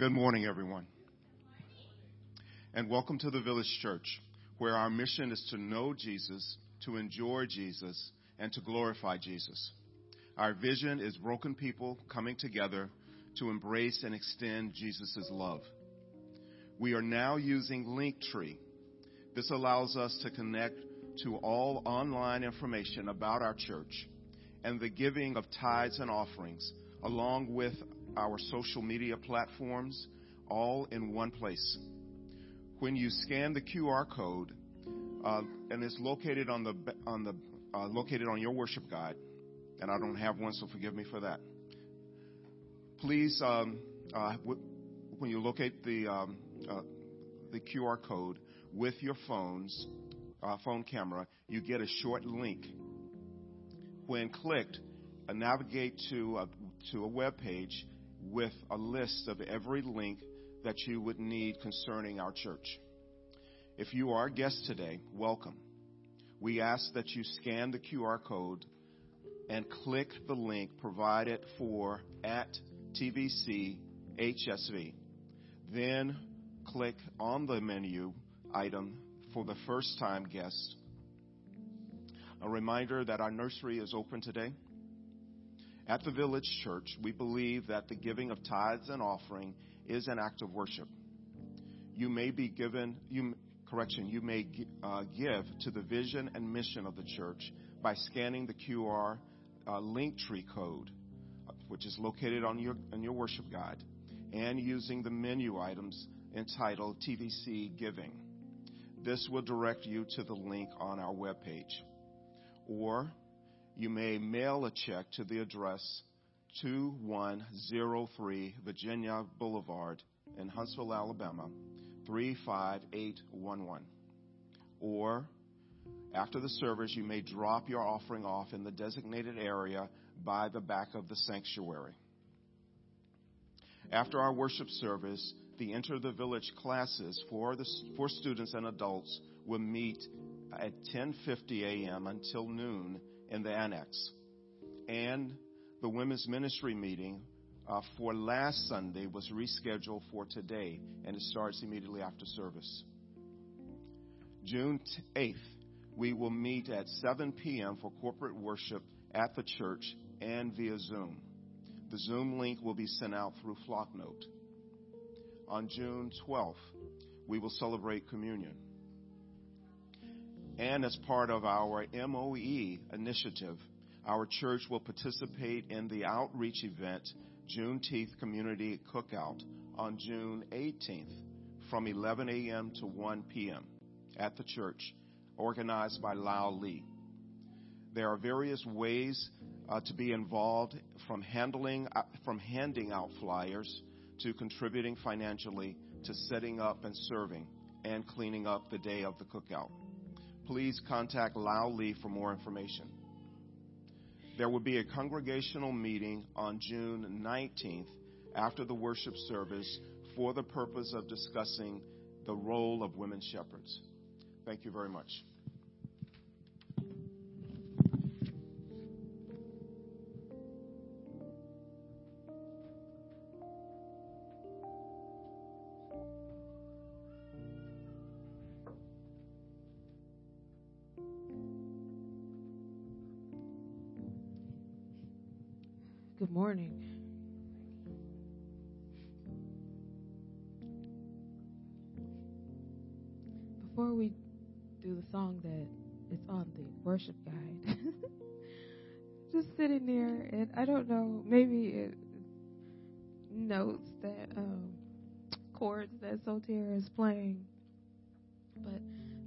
Good morning, everyone. And welcome to the Village Church, where our mission is to know Jesus, to enjoy Jesus, and to glorify Jesus. Our vision is broken people coming together to embrace and extend Jesus' love. We are now using Linktree. This allows us to connect to all online information about our church and the giving of tithes and offerings, along with our social media platforms, all in one place. When you scan the QR code, uh, and it's located on the on the uh, located on your worship guide, and I don't have one, so forgive me for that. Please, um, uh, w- when you locate the um, uh, the QR code with your phone's uh, phone camera, you get a short link. When clicked, uh, navigate to a, to a web page with a list of every link that you would need concerning our church. If you are a guest today, welcome. We ask that you scan the QR code and click the link provided for at TVC HSV. Then click on the menu item for the first time guest. A reminder that our nursery is open today. At the Village Church, we believe that the giving of tithes and offering is an act of worship. You may be given, you, correction, you may uh, give to the vision and mission of the church by scanning the QR uh, Linktree code, uh, which is located on your, on your worship guide, and using the menu items entitled TVC Giving. This will direct you to the link on our webpage. Or you may mail a check to the address 2103 Virginia Boulevard in Huntsville, Alabama 35811. Or after the service, you may drop your offering off in the designated area by the back of the sanctuary. After our worship service, the Enter the Village classes for, the, for students and adults will meet at 10:50 a.m. until noon in the annex. And the women's ministry meeting uh, for last Sunday was rescheduled for today, and it starts immediately after service. June 8th, we will meet at 7 p.m. for corporate worship at the church and via Zoom. The Zoom link will be sent out through Flocknote. On June 12th, we will celebrate communion. And as part of our MOE initiative, our church will participate in the outreach event, Juneteenth Community Cookout, on June 18th from 11 a.m. to 1 p.m. at the church, organized by Lao Lee. There are various ways uh, to be involved from handling, uh, from handing out flyers to contributing financially to setting up and serving and cleaning up the day of the cookout please contact Lao Lee for more information. There will be a congregational meeting on June 19th after the worship service for the purpose of discussing the role of women shepherds. Thank you very much. morning. Before we do the song that is on the worship guide, just sitting there, and I don't know, maybe it notes that um, chords that Soter is playing, but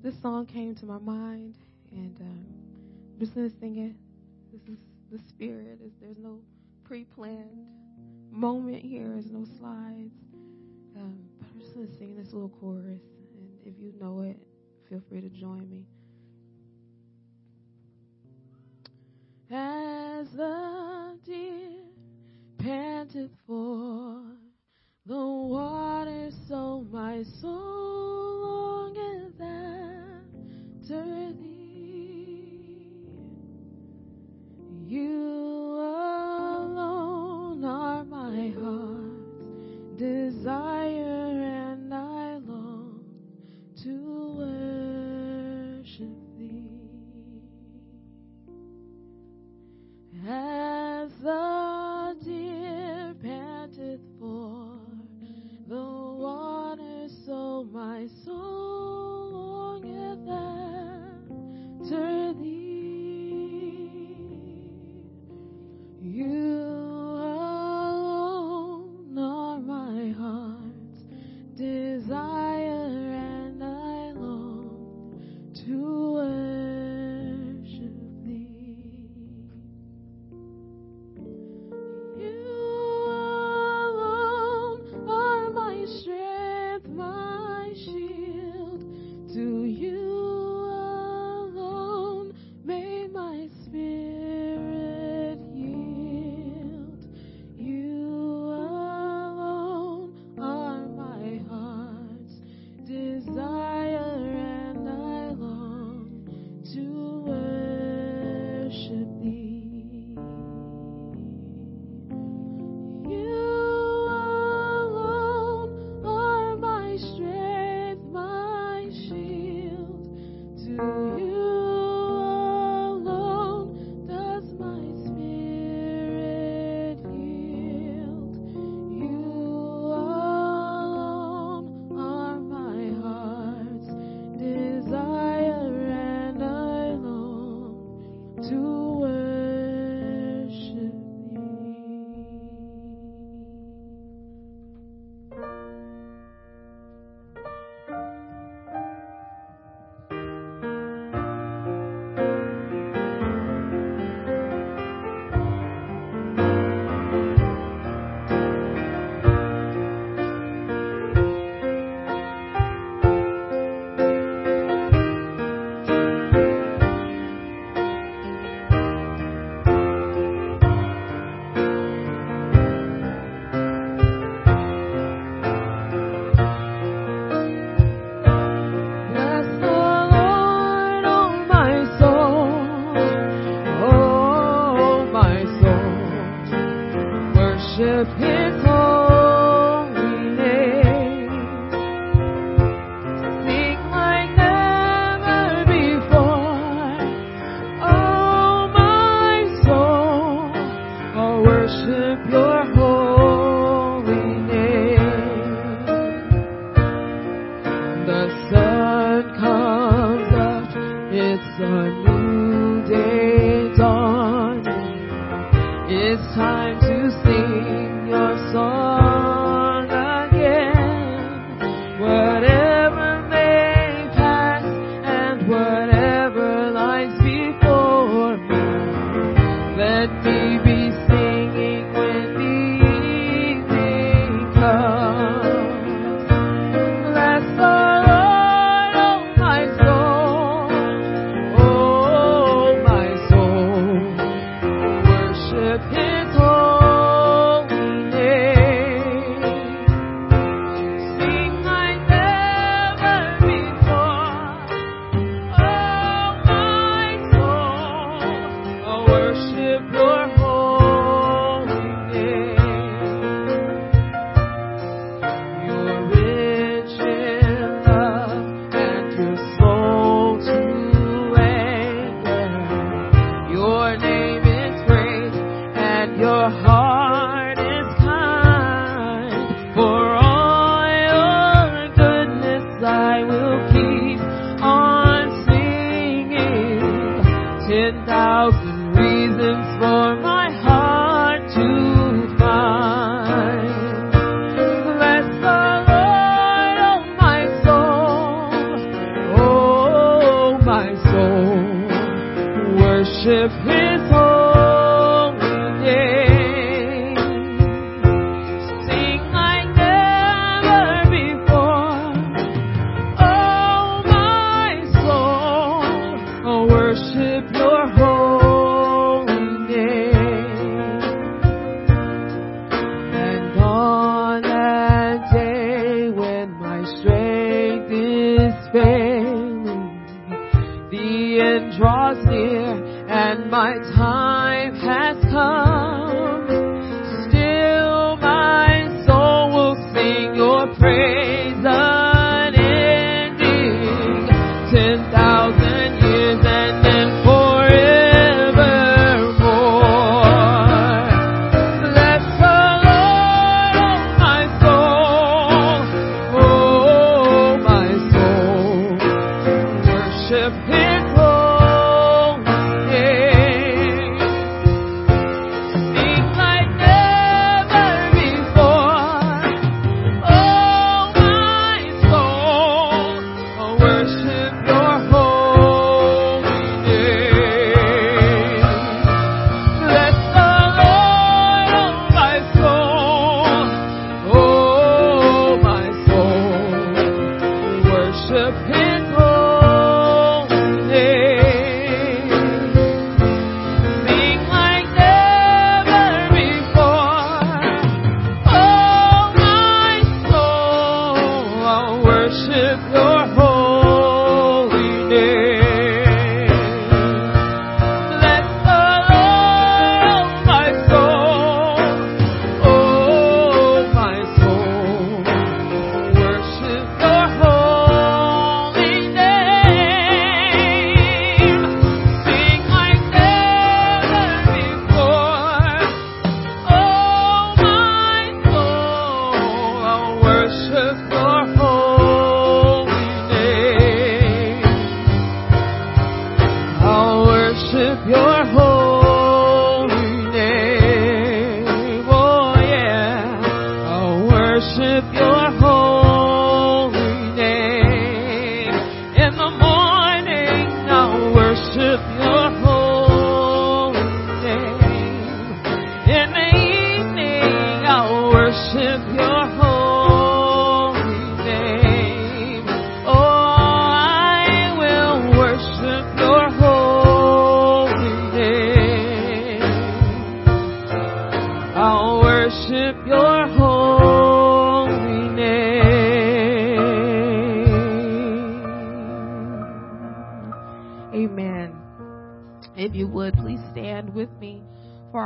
this song came to my mind, and um, I'm just gonna sing it. This is the spirit. Is there's no pre planned moment here. There's no slides. Um, but I'm just going to sing this little chorus. And if you know it, feel free to join me. As the deer panteth for the water, so my soul longeth after thee. You desire and I long to worship thee. As the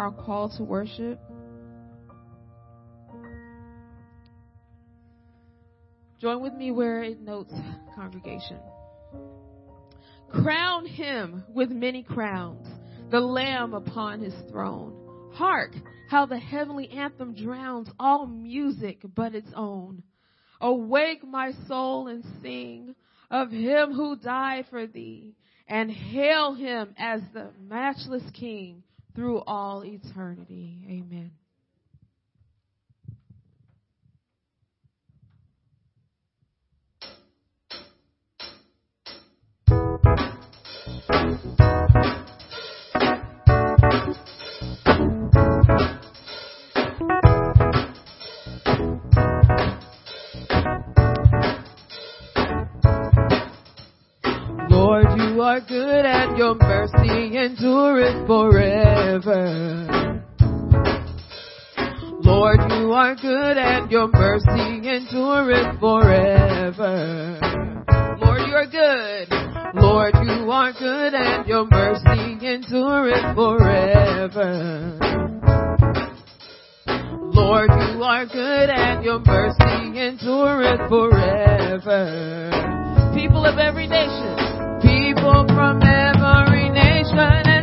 our call to worship. Join with me where it notes congregation. Crown him with many crowns, the Lamb upon his throne. Hark, how the heavenly anthem drowns all music but its own. Awake, my soul, and sing of him who died for thee, and hail him as the matchless King through all eternity. Amen. Lord, you are good and your mercy endureth forever. Lord, you are good and your mercy endureth forever. Lord, you are good. Lord, you are good and your mercy endureth forever. Lord, you are good and your mercy endureth forever. People of every nation, from every nation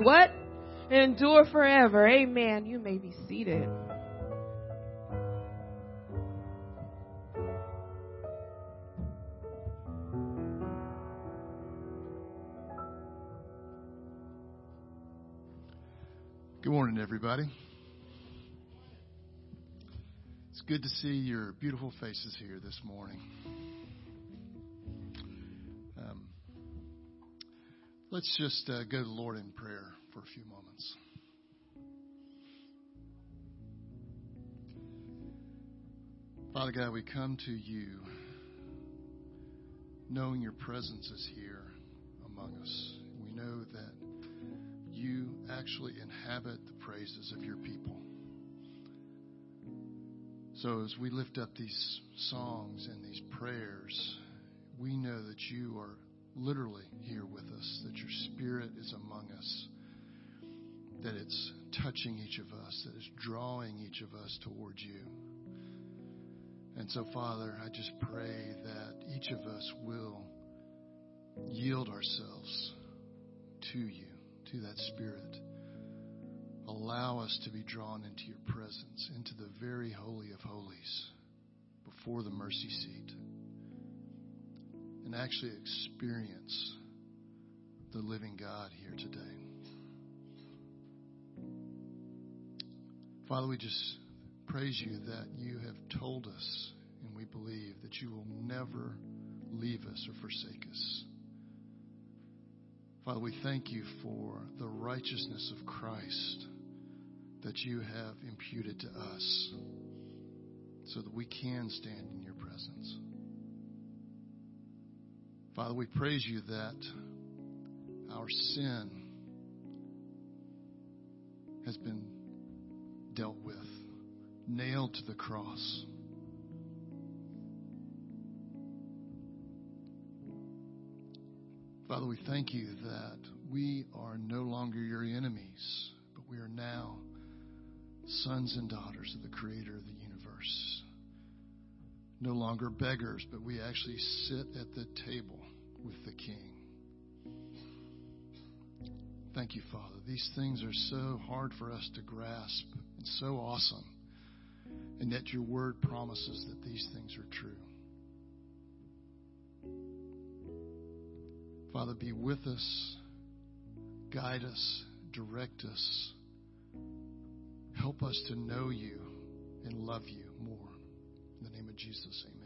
what? Endure forever. Amen. You may be seated. Good morning, everybody. It's good to see your beautiful faces here this morning. Let's just uh, go to the Lord in prayer for a few moments. Father God, we come to you knowing your presence is here among us. We know that you actually inhabit the praises of your people. So as we lift up these songs and these prayers, we know that you are literally here with us, that your Spirit is among us, that it's touching each of us, that it's drawing each of us towards you. And so, Father, I just pray that each of us will yield ourselves to you, to that Spirit. Allow us to be drawn into your presence, into the very holy of holies, before the mercy seat and actually experience the living God here today. Father, we just praise you that you have told us, and we believe that you will never leave us or forsake us. Father, we thank you for the righteousness of Christ that you have imputed to us so that we can stand in your presence. Father, we praise you that our sin has been dealt with, nailed to the cross. Father, we thank you that we are no longer your enemies, but we are now sons and daughters of the Creator of the universe. No longer beggars, but we actually sit at the table with the King. Thank you, Father. These things are so hard for us to grasp and so awesome. and yet your word promises that these things are true. Father, be with us, guide us, direct us, help us to know you and love you more. In the name of Jesus, amen.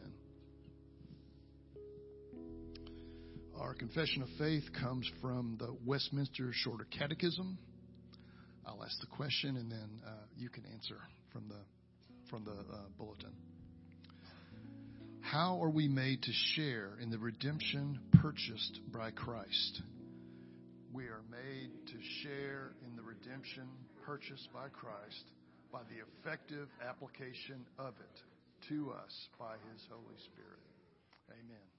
Our confession of faith comes from the Westminster Shorter Catechism. I'll ask the question and then uh, you can answer from the from the uh, bulletin. How are we made to share in the redemption purchased by Christ? We are made to share in the redemption purchased by Christ by the effective application of it to us by His Holy Spirit. Amen.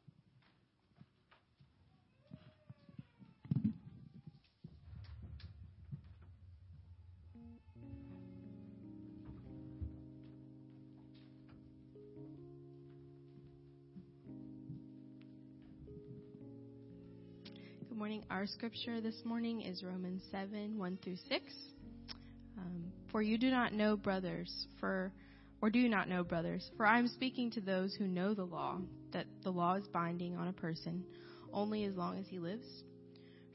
Good morning. Our scripture this morning is Romans 7 1 through 6. Um, for you do not know, brothers, for or do not know, brothers, for I am speaking to those who know the law, that the law is binding on a person only as long as he lives.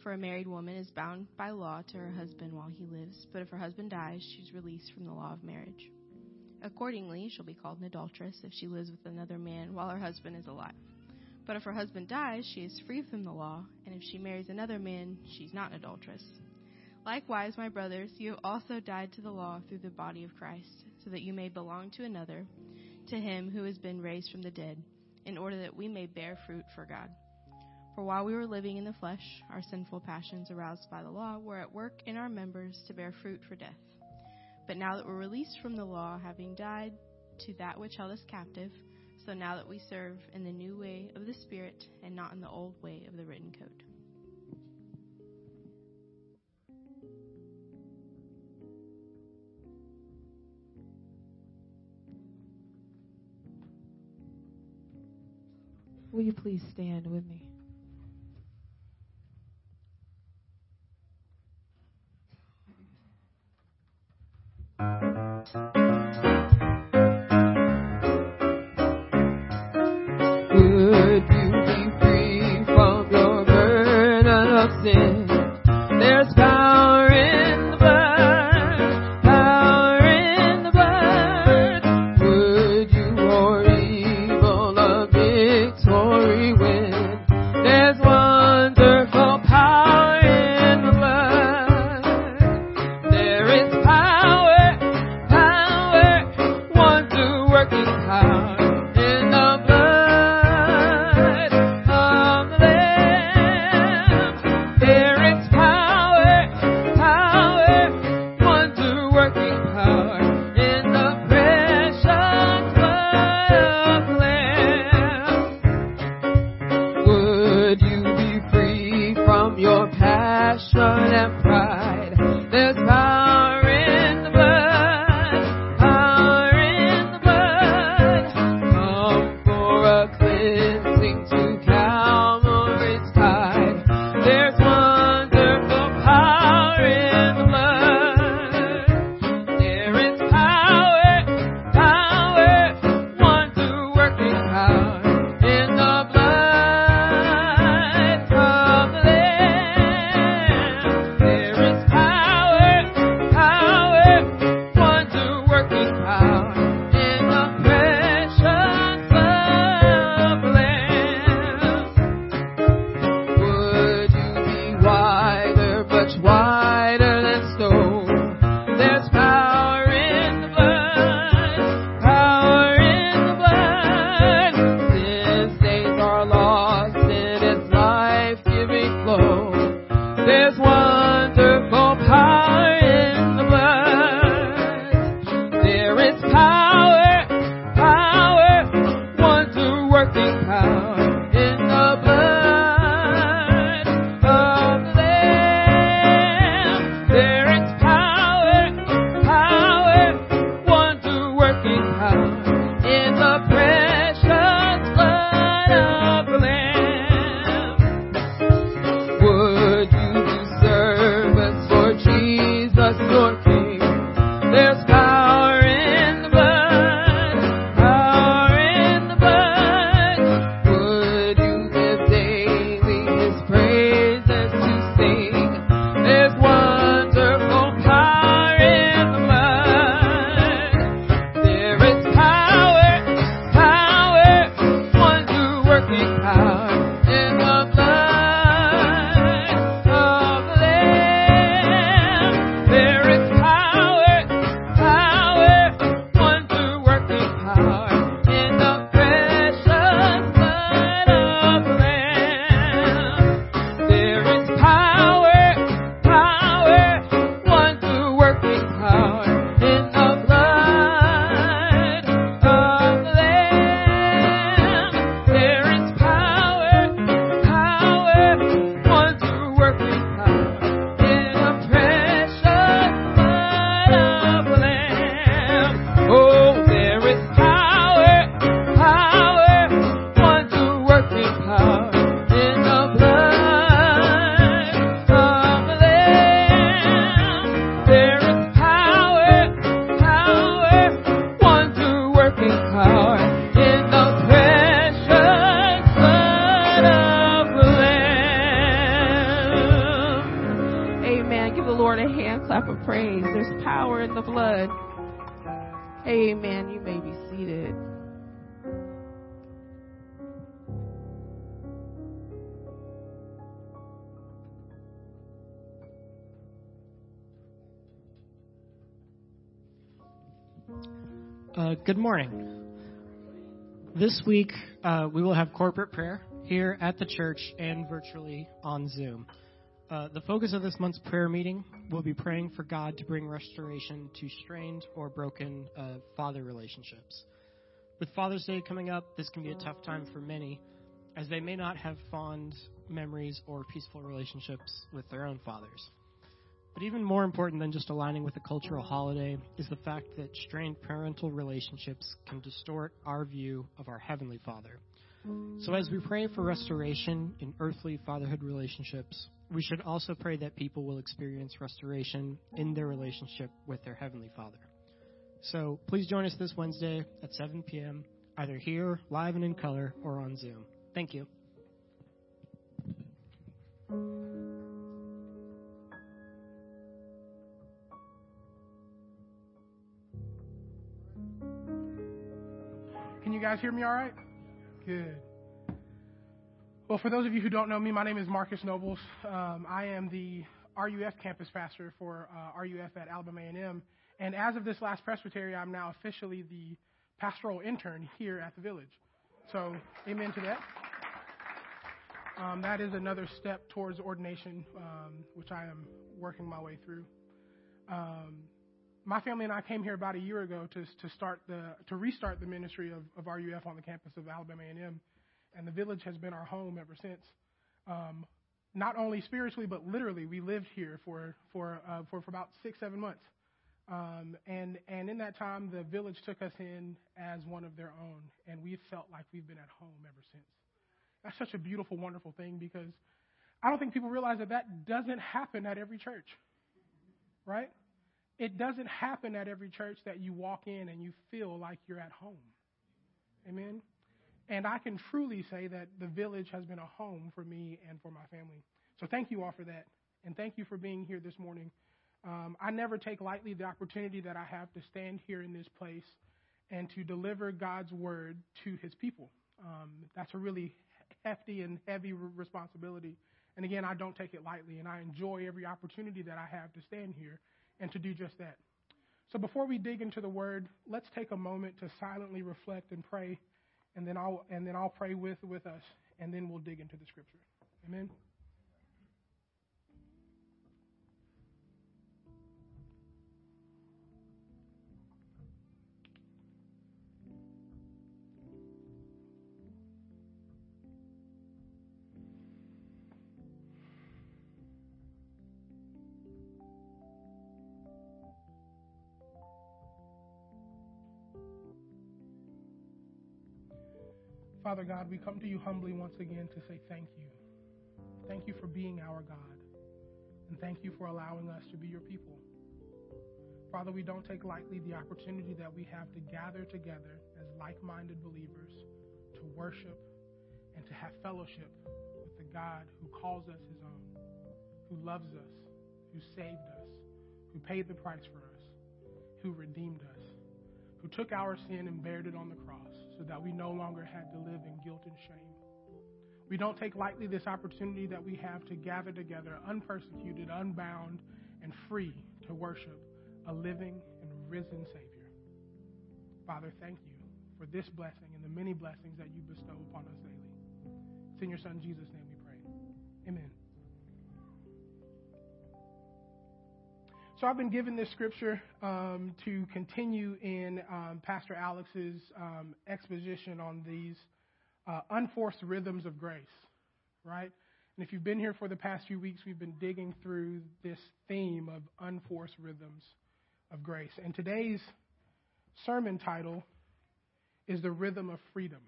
For a married woman is bound by law to her husband while he lives, but if her husband dies, she's released from the law of marriage. Accordingly, she'll be called an adulteress if she lives with another man while her husband is alive. But if her husband dies, she is free from the law, and if she marries another man, she's not an adulteress. Likewise, my brothers, you have also died to the law through the body of Christ, so that you may belong to another, to him who has been raised from the dead, in order that we may bear fruit for God. For while we were living in the flesh, our sinful passions aroused by the law were at work in our members to bear fruit for death. But now that we're released from the law, having died to that which held us captive, so now that we serve in the new way of the Spirit and not in the old way of the written code. Will you please stand with me? Good morning. This week, uh, we will have corporate prayer here at the church and virtually on Zoom. Uh, the focus of this month's prayer meeting will be praying for God to bring restoration to strained or broken uh, father relationships. With Father's Day coming up, this can be a tough time for many, as they may not have fond memories or peaceful relationships with their own fathers. But even more important than just aligning with a cultural holiday is the fact that strained parental relationships can distort our view of our Heavenly Father. So, as we pray for restoration in earthly fatherhood relationships, we should also pray that people will experience restoration in their relationship with their Heavenly Father. So, please join us this Wednesday at 7 p.m., either here, live and in color, or on Zoom. Thank you. You guys hear me all right? Good. Well, for those of you who don't know me, my name is Marcus Nobles. Um, I am the RUF campus pastor for uh, RUF at Alabama A&M, and as of this last presbytery, I'm now officially the pastoral intern here at the village. So, amen to that. Um, that is another step towards ordination, um, which I am working my way through. Um, my family and I came here about a year ago to to start the to restart the ministry of, of RUF on the campus of Alabama A&M, and the village has been our home ever since. Um, not only spiritually but literally, we lived here for for uh, for, for about six seven months, um, and and in that time, the village took us in as one of their own, and we felt like we've been at home ever since. That's such a beautiful, wonderful thing because I don't think people realize that that doesn't happen at every church, right? It doesn't happen at every church that you walk in and you feel like you're at home. Amen? And I can truly say that the village has been a home for me and for my family. So thank you all for that. And thank you for being here this morning. Um, I never take lightly the opportunity that I have to stand here in this place and to deliver God's word to his people. Um, that's a really hefty and heavy responsibility. And again, I don't take it lightly, and I enjoy every opportunity that I have to stand here and to do just that. So before we dig into the word, let's take a moment to silently reflect and pray, and then I'll and then I'll pray with with us, and then we'll dig into the scripture. Amen. Father God, we come to you humbly once again to say thank you. Thank you for being our God. And thank you for allowing us to be your people. Father, we don't take lightly the opportunity that we have to gather together as like minded believers to worship and to have fellowship with the God who calls us his own, who loves us, who saved us, who paid the price for us, who redeemed us, who took our sin and bared it on the cross so that we no longer had to live in guilt and shame. We don't take lightly this opportunity that we have to gather together, unpersecuted, unbound, and free to worship a living and risen Savior. Father, thank you for this blessing and the many blessings that you bestow upon us daily. It's in your Son Jesus' name we pray. Amen. So I've been given this scripture um, to continue in um, Pastor Alex's um, exposition on these uh, unforced rhythms of grace, right? And if you've been here for the past few weeks, we've been digging through this theme of unforced rhythms of grace. And today's sermon title is The Rhythm of Freedom.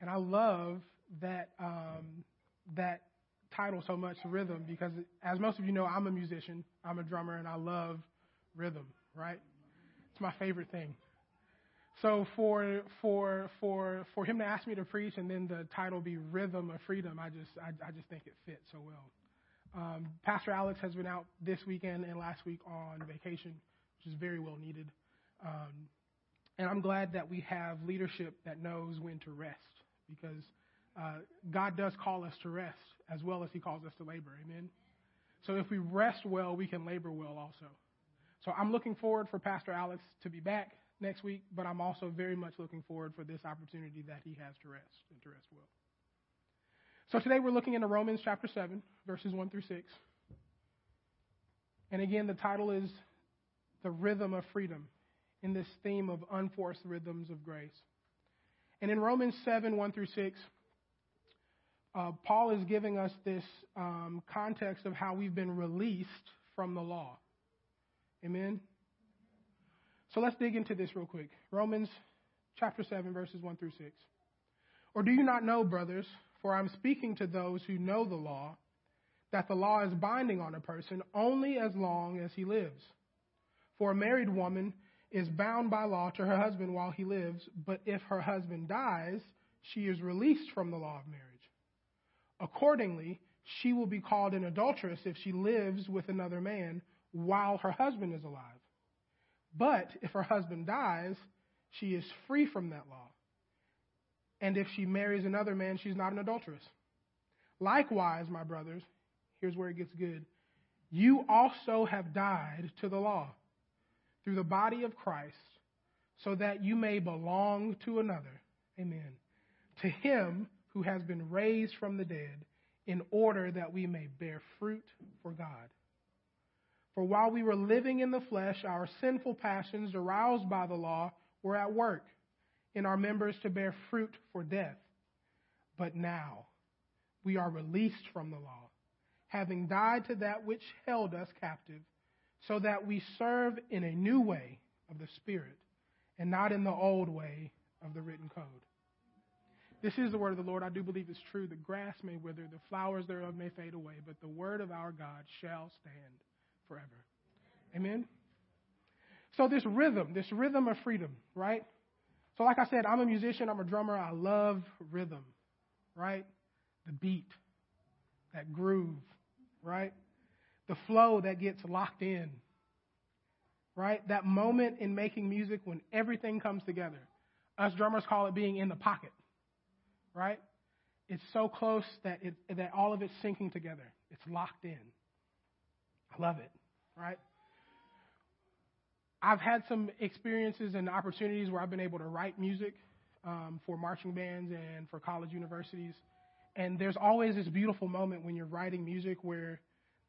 And I love that um, that title so much, rhythm, because as most of you know, I'm a musician, I'm a drummer, and I love rhythm. Right? It's my favorite thing. So for for for for him to ask me to preach and then the title be Rhythm of Freedom, I just I, I just think it fits so well. Um, Pastor Alex has been out this weekend and last week on vacation, which is very well needed. Um, and I'm glad that we have leadership that knows when to rest because uh, God does call us to rest as well as He calls us to labor. Amen. So if we rest well, we can labor well also. So I'm looking forward for Pastor Alex to be back next week, but I'm also very much looking forward for this opportunity that he has to rest and to rest well. So today we're looking into Romans chapter 7, verses 1 through 6. And again, the title is The Rhythm of Freedom in this theme of unforced rhythms of grace. And in Romans 7, 1 through 6, uh, Paul is giving us this um, context of how we've been released from the law. Amen? So let's dig into this real quick. Romans chapter 7, verses 1 through 6. Or do you not know, brothers, for I'm speaking to those who know the law, that the law is binding on a person only as long as he lives? For a married woman is bound by law to her husband while he lives, but if her husband dies, she is released from the law of marriage. Accordingly, she will be called an adulteress if she lives with another man while her husband is alive. But if her husband dies, she is free from that law. And if she marries another man, she's not an adulteress. Likewise, my brothers, here's where it gets good. You also have died to the law through the body of Christ, so that you may belong to another. Amen. To him who has been raised from the dead, in order that we may bear fruit for God. For while we were living in the flesh, our sinful passions, aroused by the law, were at work in our members to bear fruit for death. But now we are released from the law, having died to that which held us captive, so that we serve in a new way of the Spirit and not in the old way of the written code. This is the word of the Lord. I do believe it's true. The grass may wither, the flowers thereof may fade away, but the word of our God shall stand forever. Amen? So, this rhythm, this rhythm of freedom, right? So, like I said, I'm a musician, I'm a drummer. I love rhythm, right? The beat, that groove, right? The flow that gets locked in, right? That moment in making music when everything comes together. Us drummers call it being in the pocket right? It's so close that it, that all of it's syncing together. It's locked in. I love it, right? I've had some experiences and opportunities where I've been able to write music um, for marching bands and for college universities. And there's always this beautiful moment when you're writing music where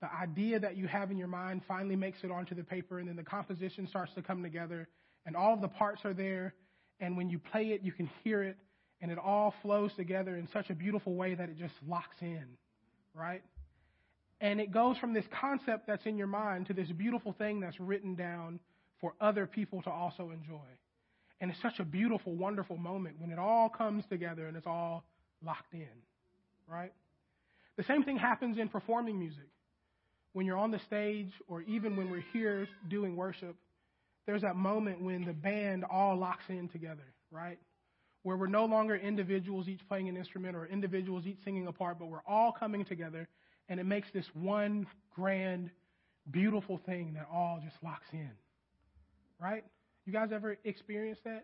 the idea that you have in your mind finally makes it onto the paper, and then the composition starts to come together, and all of the parts are there. And when you play it, you can hear it, and it all flows together in such a beautiful way that it just locks in, right? And it goes from this concept that's in your mind to this beautiful thing that's written down for other people to also enjoy. And it's such a beautiful, wonderful moment when it all comes together and it's all locked in, right? The same thing happens in performing music. When you're on the stage or even when we're here doing worship, there's that moment when the band all locks in together, right? Where we're no longer individuals each playing an instrument or individuals each singing a part, but we're all coming together and it makes this one grand, beautiful thing that all just locks in. Right? You guys ever experienced that?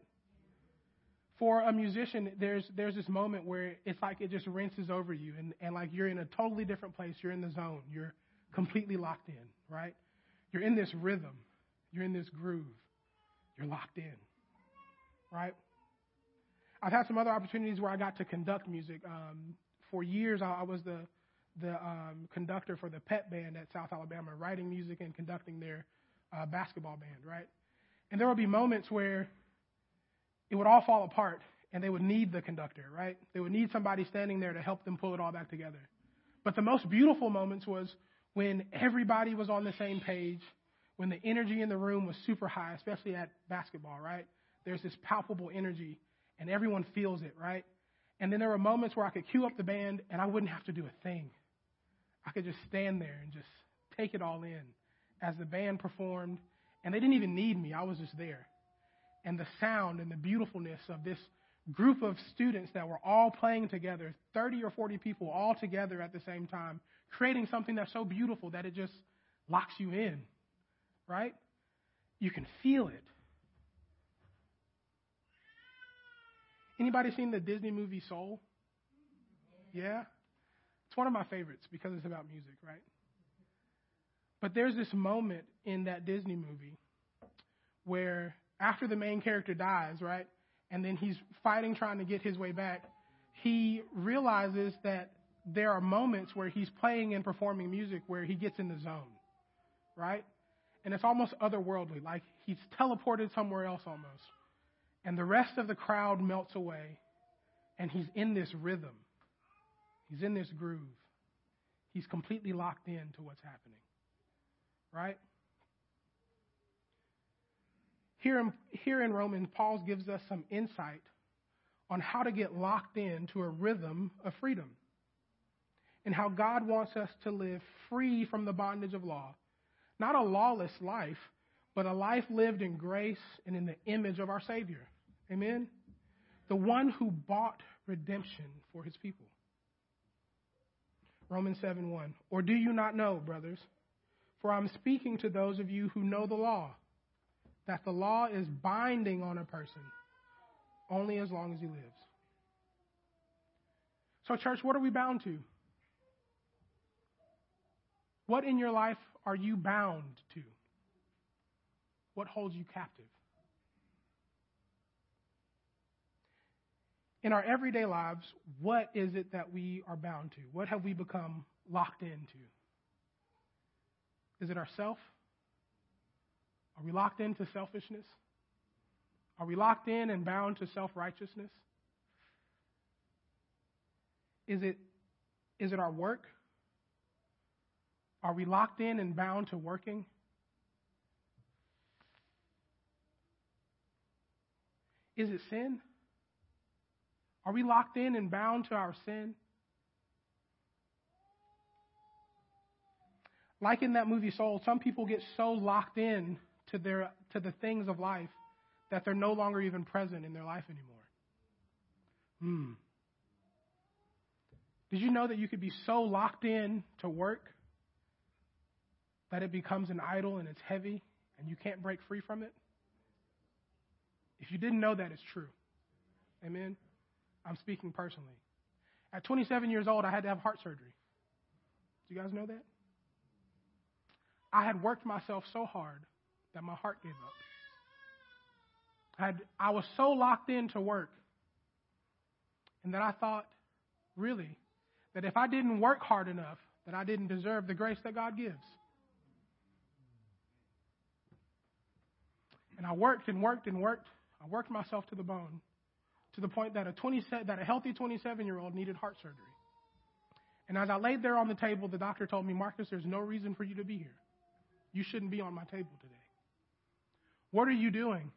For a musician, there's there's this moment where it's like it just rinses over you and, and like you're in a totally different place. You're in the zone. You're completely locked in, right? You're in this rhythm. You're in this groove. You're locked in. Right? I've had some other opportunities where I got to conduct music. Um, for years, I, I was the the um, conductor for the pep band at South Alabama, writing music and conducting their uh, basketball band, right? And there would be moments where it would all fall apart and they would need the conductor, right? They would need somebody standing there to help them pull it all back together. But the most beautiful moments was when everybody was on the same page, when the energy in the room was super high, especially at basketball, right? There's this palpable energy and everyone feels it, right? And then there were moments where I could cue up the band and I wouldn't have to do a thing. I could just stand there and just take it all in as the band performed. And they didn't even need me, I was just there. And the sound and the beautifulness of this group of students that were all playing together, 30 or 40 people all together at the same time, creating something that's so beautiful that it just locks you in, right? You can feel it. Anybody seen the Disney movie Soul? Yeah? It's one of my favorites because it's about music, right? But there's this moment in that Disney movie where after the main character dies, right? And then he's fighting trying to get his way back. He realizes that there are moments where he's playing and performing music where he gets in the zone, right? And it's almost otherworldly, like he's teleported somewhere else almost. And the rest of the crowd melts away, and he's in this rhythm. He's in this groove. He's completely locked in to what's happening. Right? Here in, here in Romans, Paul gives us some insight on how to get locked into a rhythm of freedom and how God wants us to live free from the bondage of law. Not a lawless life, but a life lived in grace and in the image of our Savior. Amen? The one who bought redemption for his people. Romans 7 1. Or do you not know, brothers? For I'm speaking to those of you who know the law, that the law is binding on a person only as long as he lives. So, church, what are we bound to? What in your life are you bound to? What holds you captive? In our everyday lives, what is it that we are bound to? What have we become locked into? Is it ourself? Are we locked into selfishness? Are we locked in and bound to self righteousness? Is it, is it our work? Are we locked in and bound to working? Is it sin? Are we locked in and bound to our sin? Like in that movie Soul, some people get so locked in to their to the things of life that they're no longer even present in their life anymore. Hmm. Did you know that you could be so locked in to work that it becomes an idol and it's heavy and you can't break free from it? If you didn't know that, it's true. Amen. I'm speaking personally. At 27 years old, I had to have heart surgery. Do you guys know that? I had worked myself so hard that my heart gave up. I, had, I was so locked into work, and that I thought, really, that if I didn't work hard enough, that I didn't deserve the grace that God gives. And I worked and worked and worked. I worked myself to the bone to the point that a 27, that a healthy 27 year old needed heart surgery. And as I laid there on the table, the doctor told me, Marcus, there's no reason for you to be here. You shouldn't be on my table today. What are you doing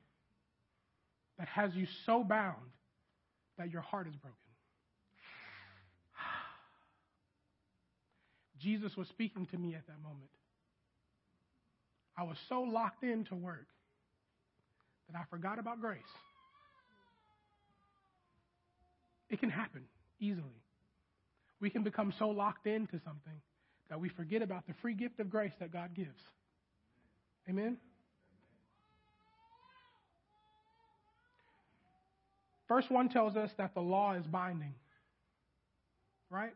that has you so bound that your heart is broken? Jesus was speaking to me at that moment. I was so locked into work that I forgot about grace. It can happen easily. We can become so locked into something that we forget about the free gift of grace that God gives. Amen? Verse 1 tells us that the law is binding, right?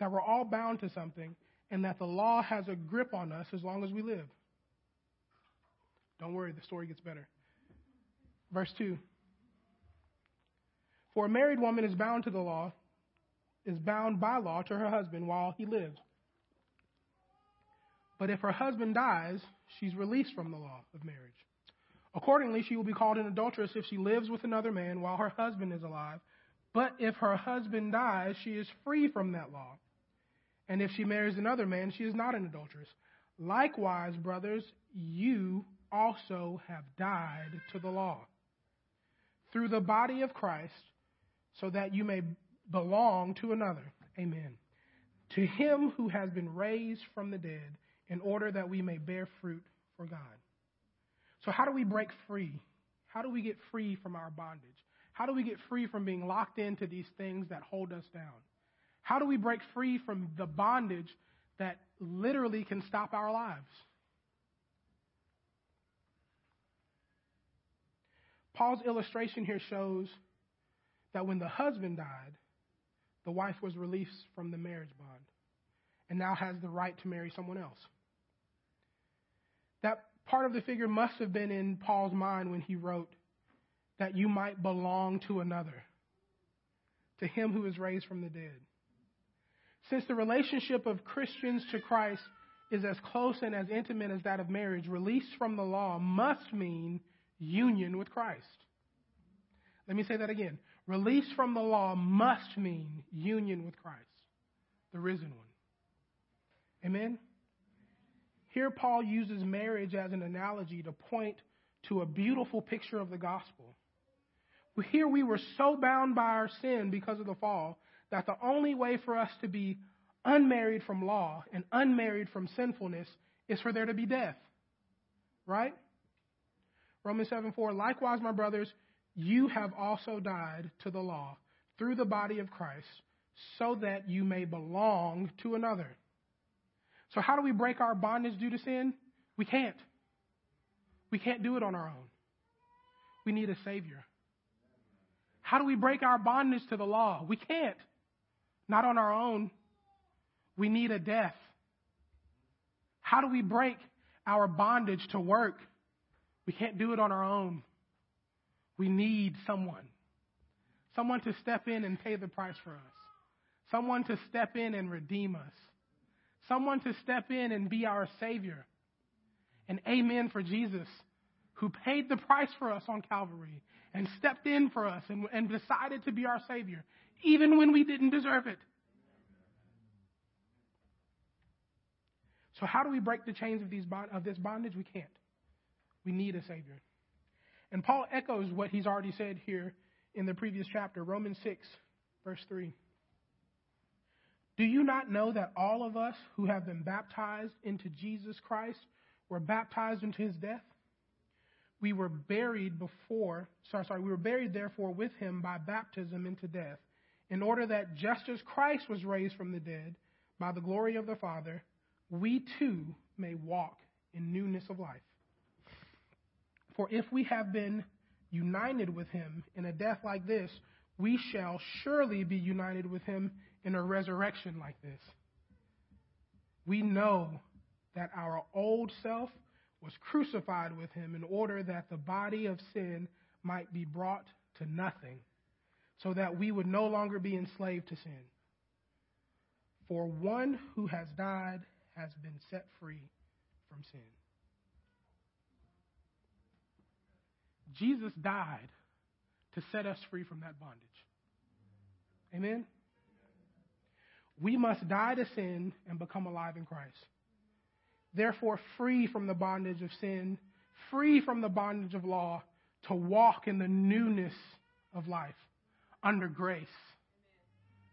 That we're all bound to something and that the law has a grip on us as long as we live. Don't worry, the story gets better. Verse 2 for a married woman is bound to the law is bound by law to her husband while he lives. But if her husband dies, she's released from the law of marriage. Accordingly, she will be called an adulteress if she lives with another man while her husband is alive. But if her husband dies, she is free from that law. And if she marries another man, she is not an adulteress. Likewise, brothers, you also have died to the law through the body of Christ, so that you may belong to another. Amen. To him who has been raised from the dead, in order that we may bear fruit for God. So, how do we break free? How do we get free from our bondage? How do we get free from being locked into these things that hold us down? How do we break free from the bondage that literally can stop our lives? Paul's illustration here shows that when the husband died, the wife was released from the marriage bond and now has the right to marry someone else. That part of the figure must have been in Paul's mind when he wrote that you might belong to another, to him who is raised from the dead. Since the relationship of Christians to Christ is as close and as intimate as that of marriage, release from the law must mean union with Christ. Let me say that again. Release from the law must mean union with Christ, the risen one. Amen? Here, Paul uses marriage as an analogy to point to a beautiful picture of the gospel. Here, we were so bound by our sin because of the fall that the only way for us to be unmarried from law and unmarried from sinfulness is for there to be death. Right? Romans 7 4, likewise, my brothers, you have also died to the law through the body of Christ, so that you may belong to another. So, how do we break our bondage due to sin? We can't. We can't do it on our own. We need a Savior. How do we break our bondage to the law? We can't. Not on our own. We need a death. How do we break our bondage to work? We can't do it on our own. We need someone. Someone to step in and pay the price for us. Someone to step in and redeem us. Someone to step in and be our Savior. And amen for Jesus, who paid the price for us on Calvary and stepped in for us and, and decided to be our Savior, even when we didn't deserve it. So, how do we break the chains of, these, of this bondage? We can't. We need a Savior. And Paul echoes what he's already said here in the previous chapter, Romans 6, verse 3. Do you not know that all of us who have been baptized into Jesus Christ were baptized into his death? We were buried before, sorry, sorry, we were buried therefore with him by baptism into death, in order that just as Christ was raised from the dead by the glory of the Father, we too may walk in newness of life. For if we have been united with him in a death like this, we shall surely be united with him in a resurrection like this. We know that our old self was crucified with him in order that the body of sin might be brought to nothing, so that we would no longer be enslaved to sin. For one who has died has been set free from sin. Jesus died to set us free from that bondage. Amen? We must die to sin and become alive in Christ. Therefore, free from the bondage of sin, free from the bondage of law, to walk in the newness of life under grace.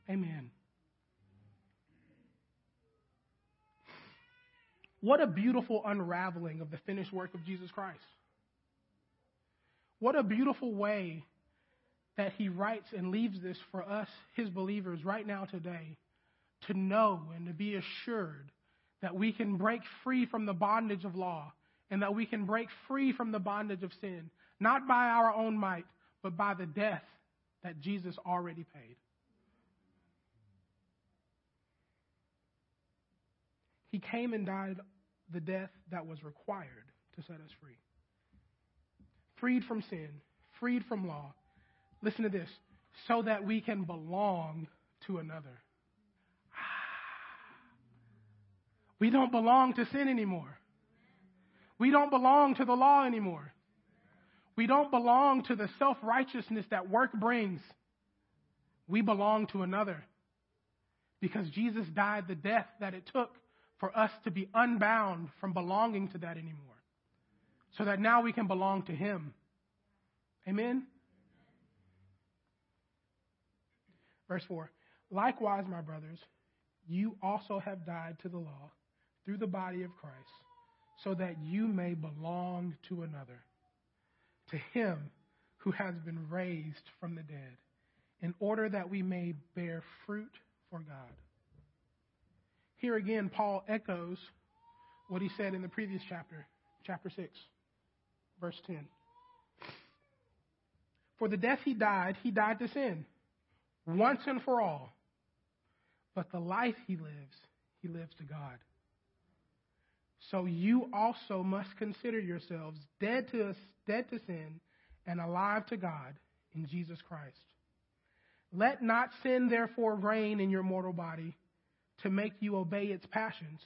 Amen. What a beautiful unraveling of the finished work of Jesus Christ. What a beautiful way that he writes and leaves this for us, his believers, right now today, to know and to be assured that we can break free from the bondage of law and that we can break free from the bondage of sin, not by our own might, but by the death that Jesus already paid. He came and died the death that was required to set us free freed from sin, freed from law. Listen to this so that we can belong to another. Ah. We don't belong to sin anymore. We don't belong to the law anymore. We don't belong to the self righteousness that work brings. We belong to another because Jesus died the death that it took for us to be unbound from belonging to that anymore. So that now we can belong to Him. Amen? Verse 4 Likewise, my brothers, you also have died to the law through the body of Christ, so that you may belong to another, to Him who has been raised from the dead, in order that we may bear fruit for God. Here again, Paul echoes what he said in the previous chapter, chapter 6, verse 10. For the death he died, he died to sin, once and for all. But the life he lives, he lives to God. So you also must consider yourselves dead to, dead to sin and alive to God in Jesus Christ. Let not sin therefore reign in your mortal body to make you obey its passions.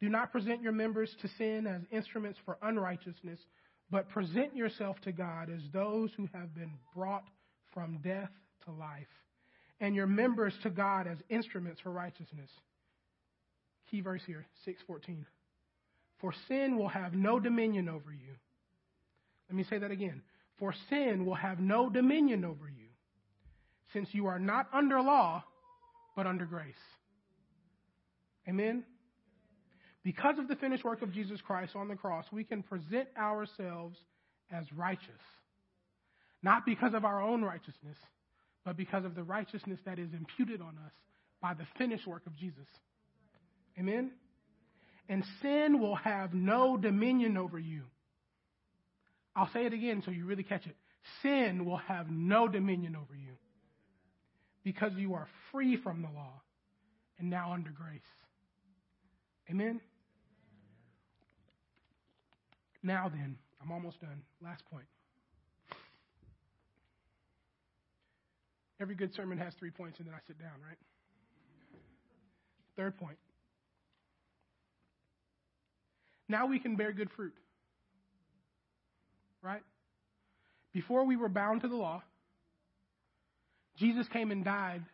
Do not present your members to sin as instruments for unrighteousness, but present yourself to God as those who have been brought from death to life, and your members to God as instruments for righteousness. Key verse here, 614. For sin will have no dominion over you. Let me say that again. For sin will have no dominion over you, since you are not under law, but under grace. Amen? Because of the finished work of Jesus Christ on the cross, we can present ourselves as righteous. Not because of our own righteousness, but because of the righteousness that is imputed on us by the finished work of Jesus. Amen? And sin will have no dominion over you. I'll say it again so you really catch it. Sin will have no dominion over you because you are free from the law and now under grace. Amen? Now then, I'm almost done. Last point. Every good sermon has three points, and then I sit down, right? Third point. Now we can bear good fruit. Right? Before we were bound to the law, Jesus came and died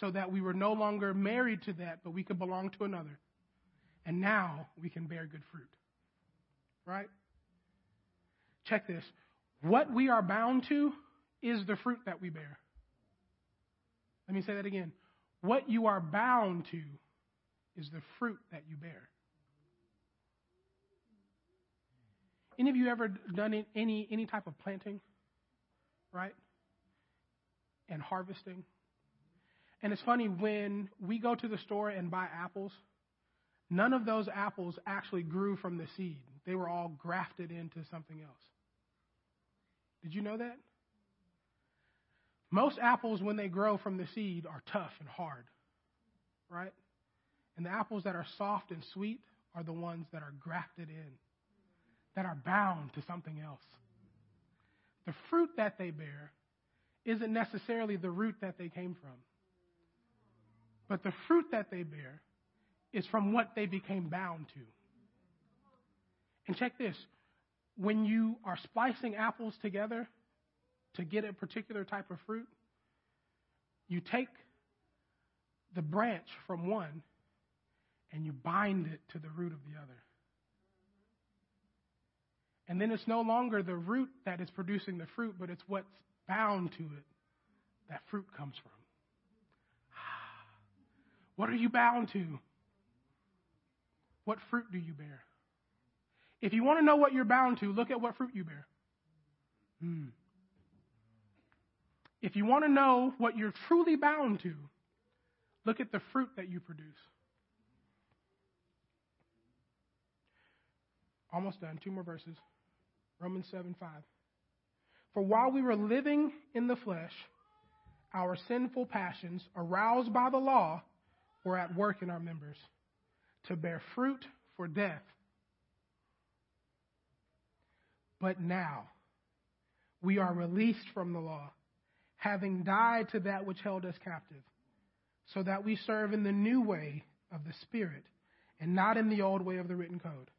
so that we were no longer married to that, but we could belong to another. And now we can bear good fruit. Right? Check this. What we are bound to is the fruit that we bear. Let me say that again. What you are bound to is the fruit that you bear. Any of you ever done any any type of planting, right? And harvesting? And it's funny when we go to the store and buy apples, none of those apples actually grew from the seed. They were all grafted into something else. Did you know that? Most apples, when they grow from the seed, are tough and hard, right? And the apples that are soft and sweet are the ones that are grafted in, that are bound to something else. The fruit that they bear isn't necessarily the root that they came from, but the fruit that they bear is from what they became bound to. And check this when you are splicing apples together to get a particular type of fruit, you take the branch from one and you bind it to the root of the other. And then it's no longer the root that is producing the fruit, but it's what's bound to it that fruit comes from. What are you bound to? What fruit do you bear? If you want to know what you're bound to, look at what fruit you bear. Hmm. If you want to know what you're truly bound to, look at the fruit that you produce. Almost done. Two more verses. Romans 7 5. For while we were living in the flesh, our sinful passions, aroused by the law, were at work in our members to bear fruit for death. But now we are released from the law, having died to that which held us captive. so that we serve in the new way of the Spirit and not in the old way of the written code.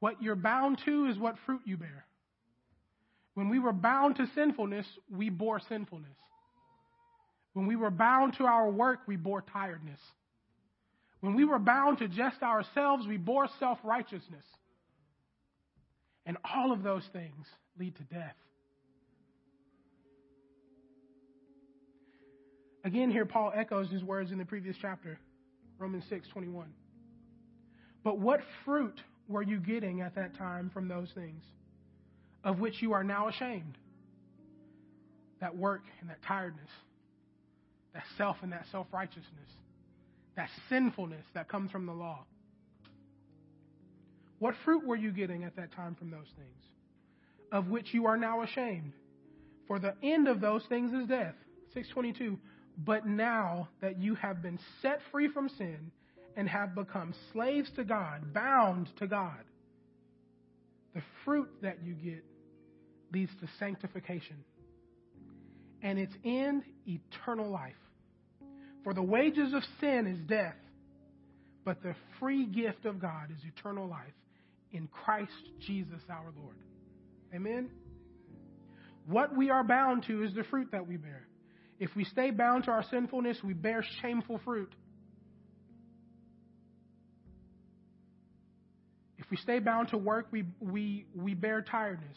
What you're bound to is what fruit you bear. When we were bound to sinfulness, we bore sinfulness. When we were bound to our work, we bore tiredness. When we were bound to just ourselves, we bore self righteousness. And all of those things lead to death. Again, here Paul echoes his words in the previous chapter, Romans 6 21. But what fruit were you getting at that time from those things, of which you are now ashamed? That work and that tiredness, that self and that self righteousness, that sinfulness that comes from the law. What fruit were you getting at that time from those things, of which you are now ashamed? For the end of those things is death. 622. But now that you have been set free from sin and have become slaves to God, bound to God, the fruit that you get leads to sanctification. And its end, eternal life. For the wages of sin is death, but the free gift of God is eternal life in Christ Jesus our Lord. Amen? What we are bound to is the fruit that we bear. If we stay bound to our sinfulness, we bear shameful fruit. If we stay bound to work, we, we, we bear tiredness.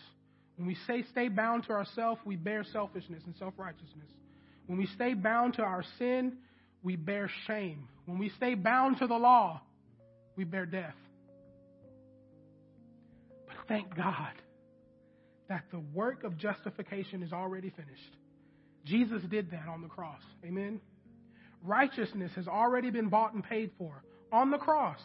When we say stay bound to ourselves, we bear selfishness and self righteousness. When we stay bound to our sin, we bear shame. When we stay bound to the law, we bear death. Thank God that the work of justification is already finished. Jesus did that on the cross. Amen. Righteousness has already been bought and paid for on the cross.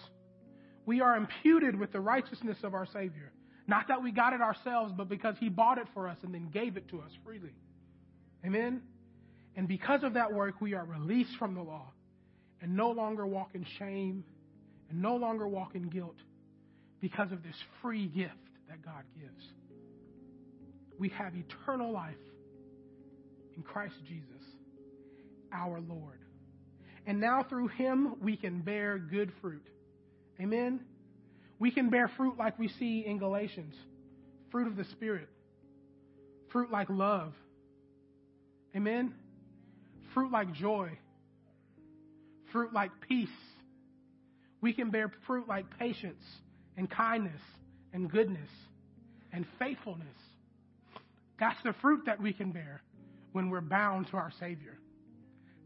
We are imputed with the righteousness of our Savior. Not that we got it ourselves, but because He bought it for us and then gave it to us freely. Amen. And because of that work, we are released from the law and no longer walk in shame and no longer walk in guilt because of this free gift that God gives. We have eternal life in Christ Jesus, our Lord. And now through him we can bear good fruit. Amen? We can bear fruit like we see in Galatians fruit of the Spirit, fruit like love. Amen? Fruit like joy, fruit like peace. We can bear fruit like patience and kindness and goodness and faithfulness. That's the fruit that we can bear when we're bound to our Savior.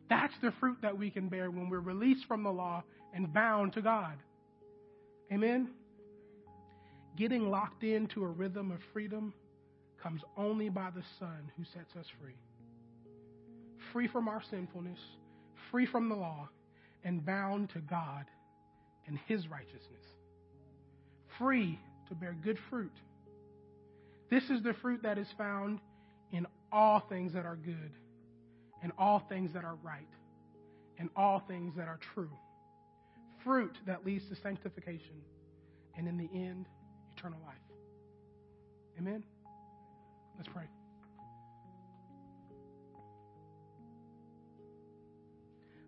That's the fruit that we can bear when we're released from the law and bound to God. Amen? Getting locked into a rhythm of freedom comes only by the Son who sets us free. Free from our sinfulness, free from the law, and bound to God and His righteousness. Free to bear good fruit. This is the fruit that is found in all things that are good, and all things that are right, and all things that are true. Fruit that leads to sanctification, and in the end, eternal life. Amen? Let's pray.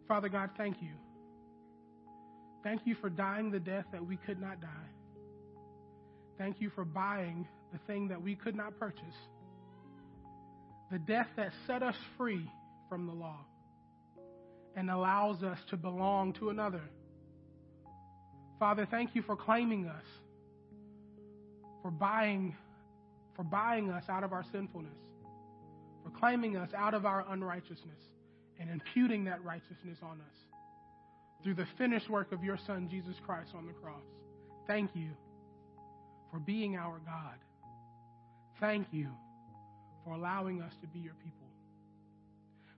Father God, thank you. Thank you for dying the death that we could not die. Thank you for buying the thing that we could not purchase the death that set us free from the law and allows us to belong to another. Father, thank you for claiming us, for buying, for buying us out of our sinfulness, for claiming us out of our unrighteousness and imputing that righteousness on us through the finished work of your Son, Jesus Christ, on the cross. Thank you for being our God. Thank you for allowing us to be your people.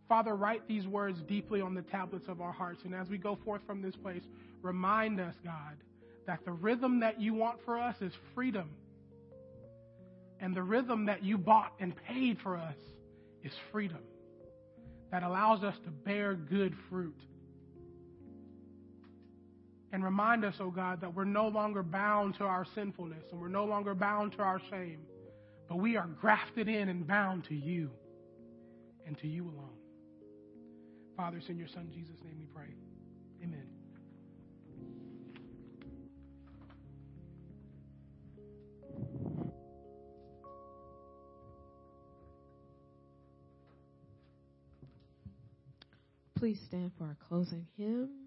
Father, write these words deeply on the tablets of our hearts. And as we go forth from this place, remind us, God, that the rhythm that you want for us is freedom. And the rhythm that you bought and paid for us is freedom that allows us to bear good fruit and remind us, oh God, that we're no longer bound to our sinfulness and we're no longer bound to our shame, but we are grafted in and bound to you and to you alone. Father, send your Son Jesus' name we pray. Amen. Please stand for our closing hymn.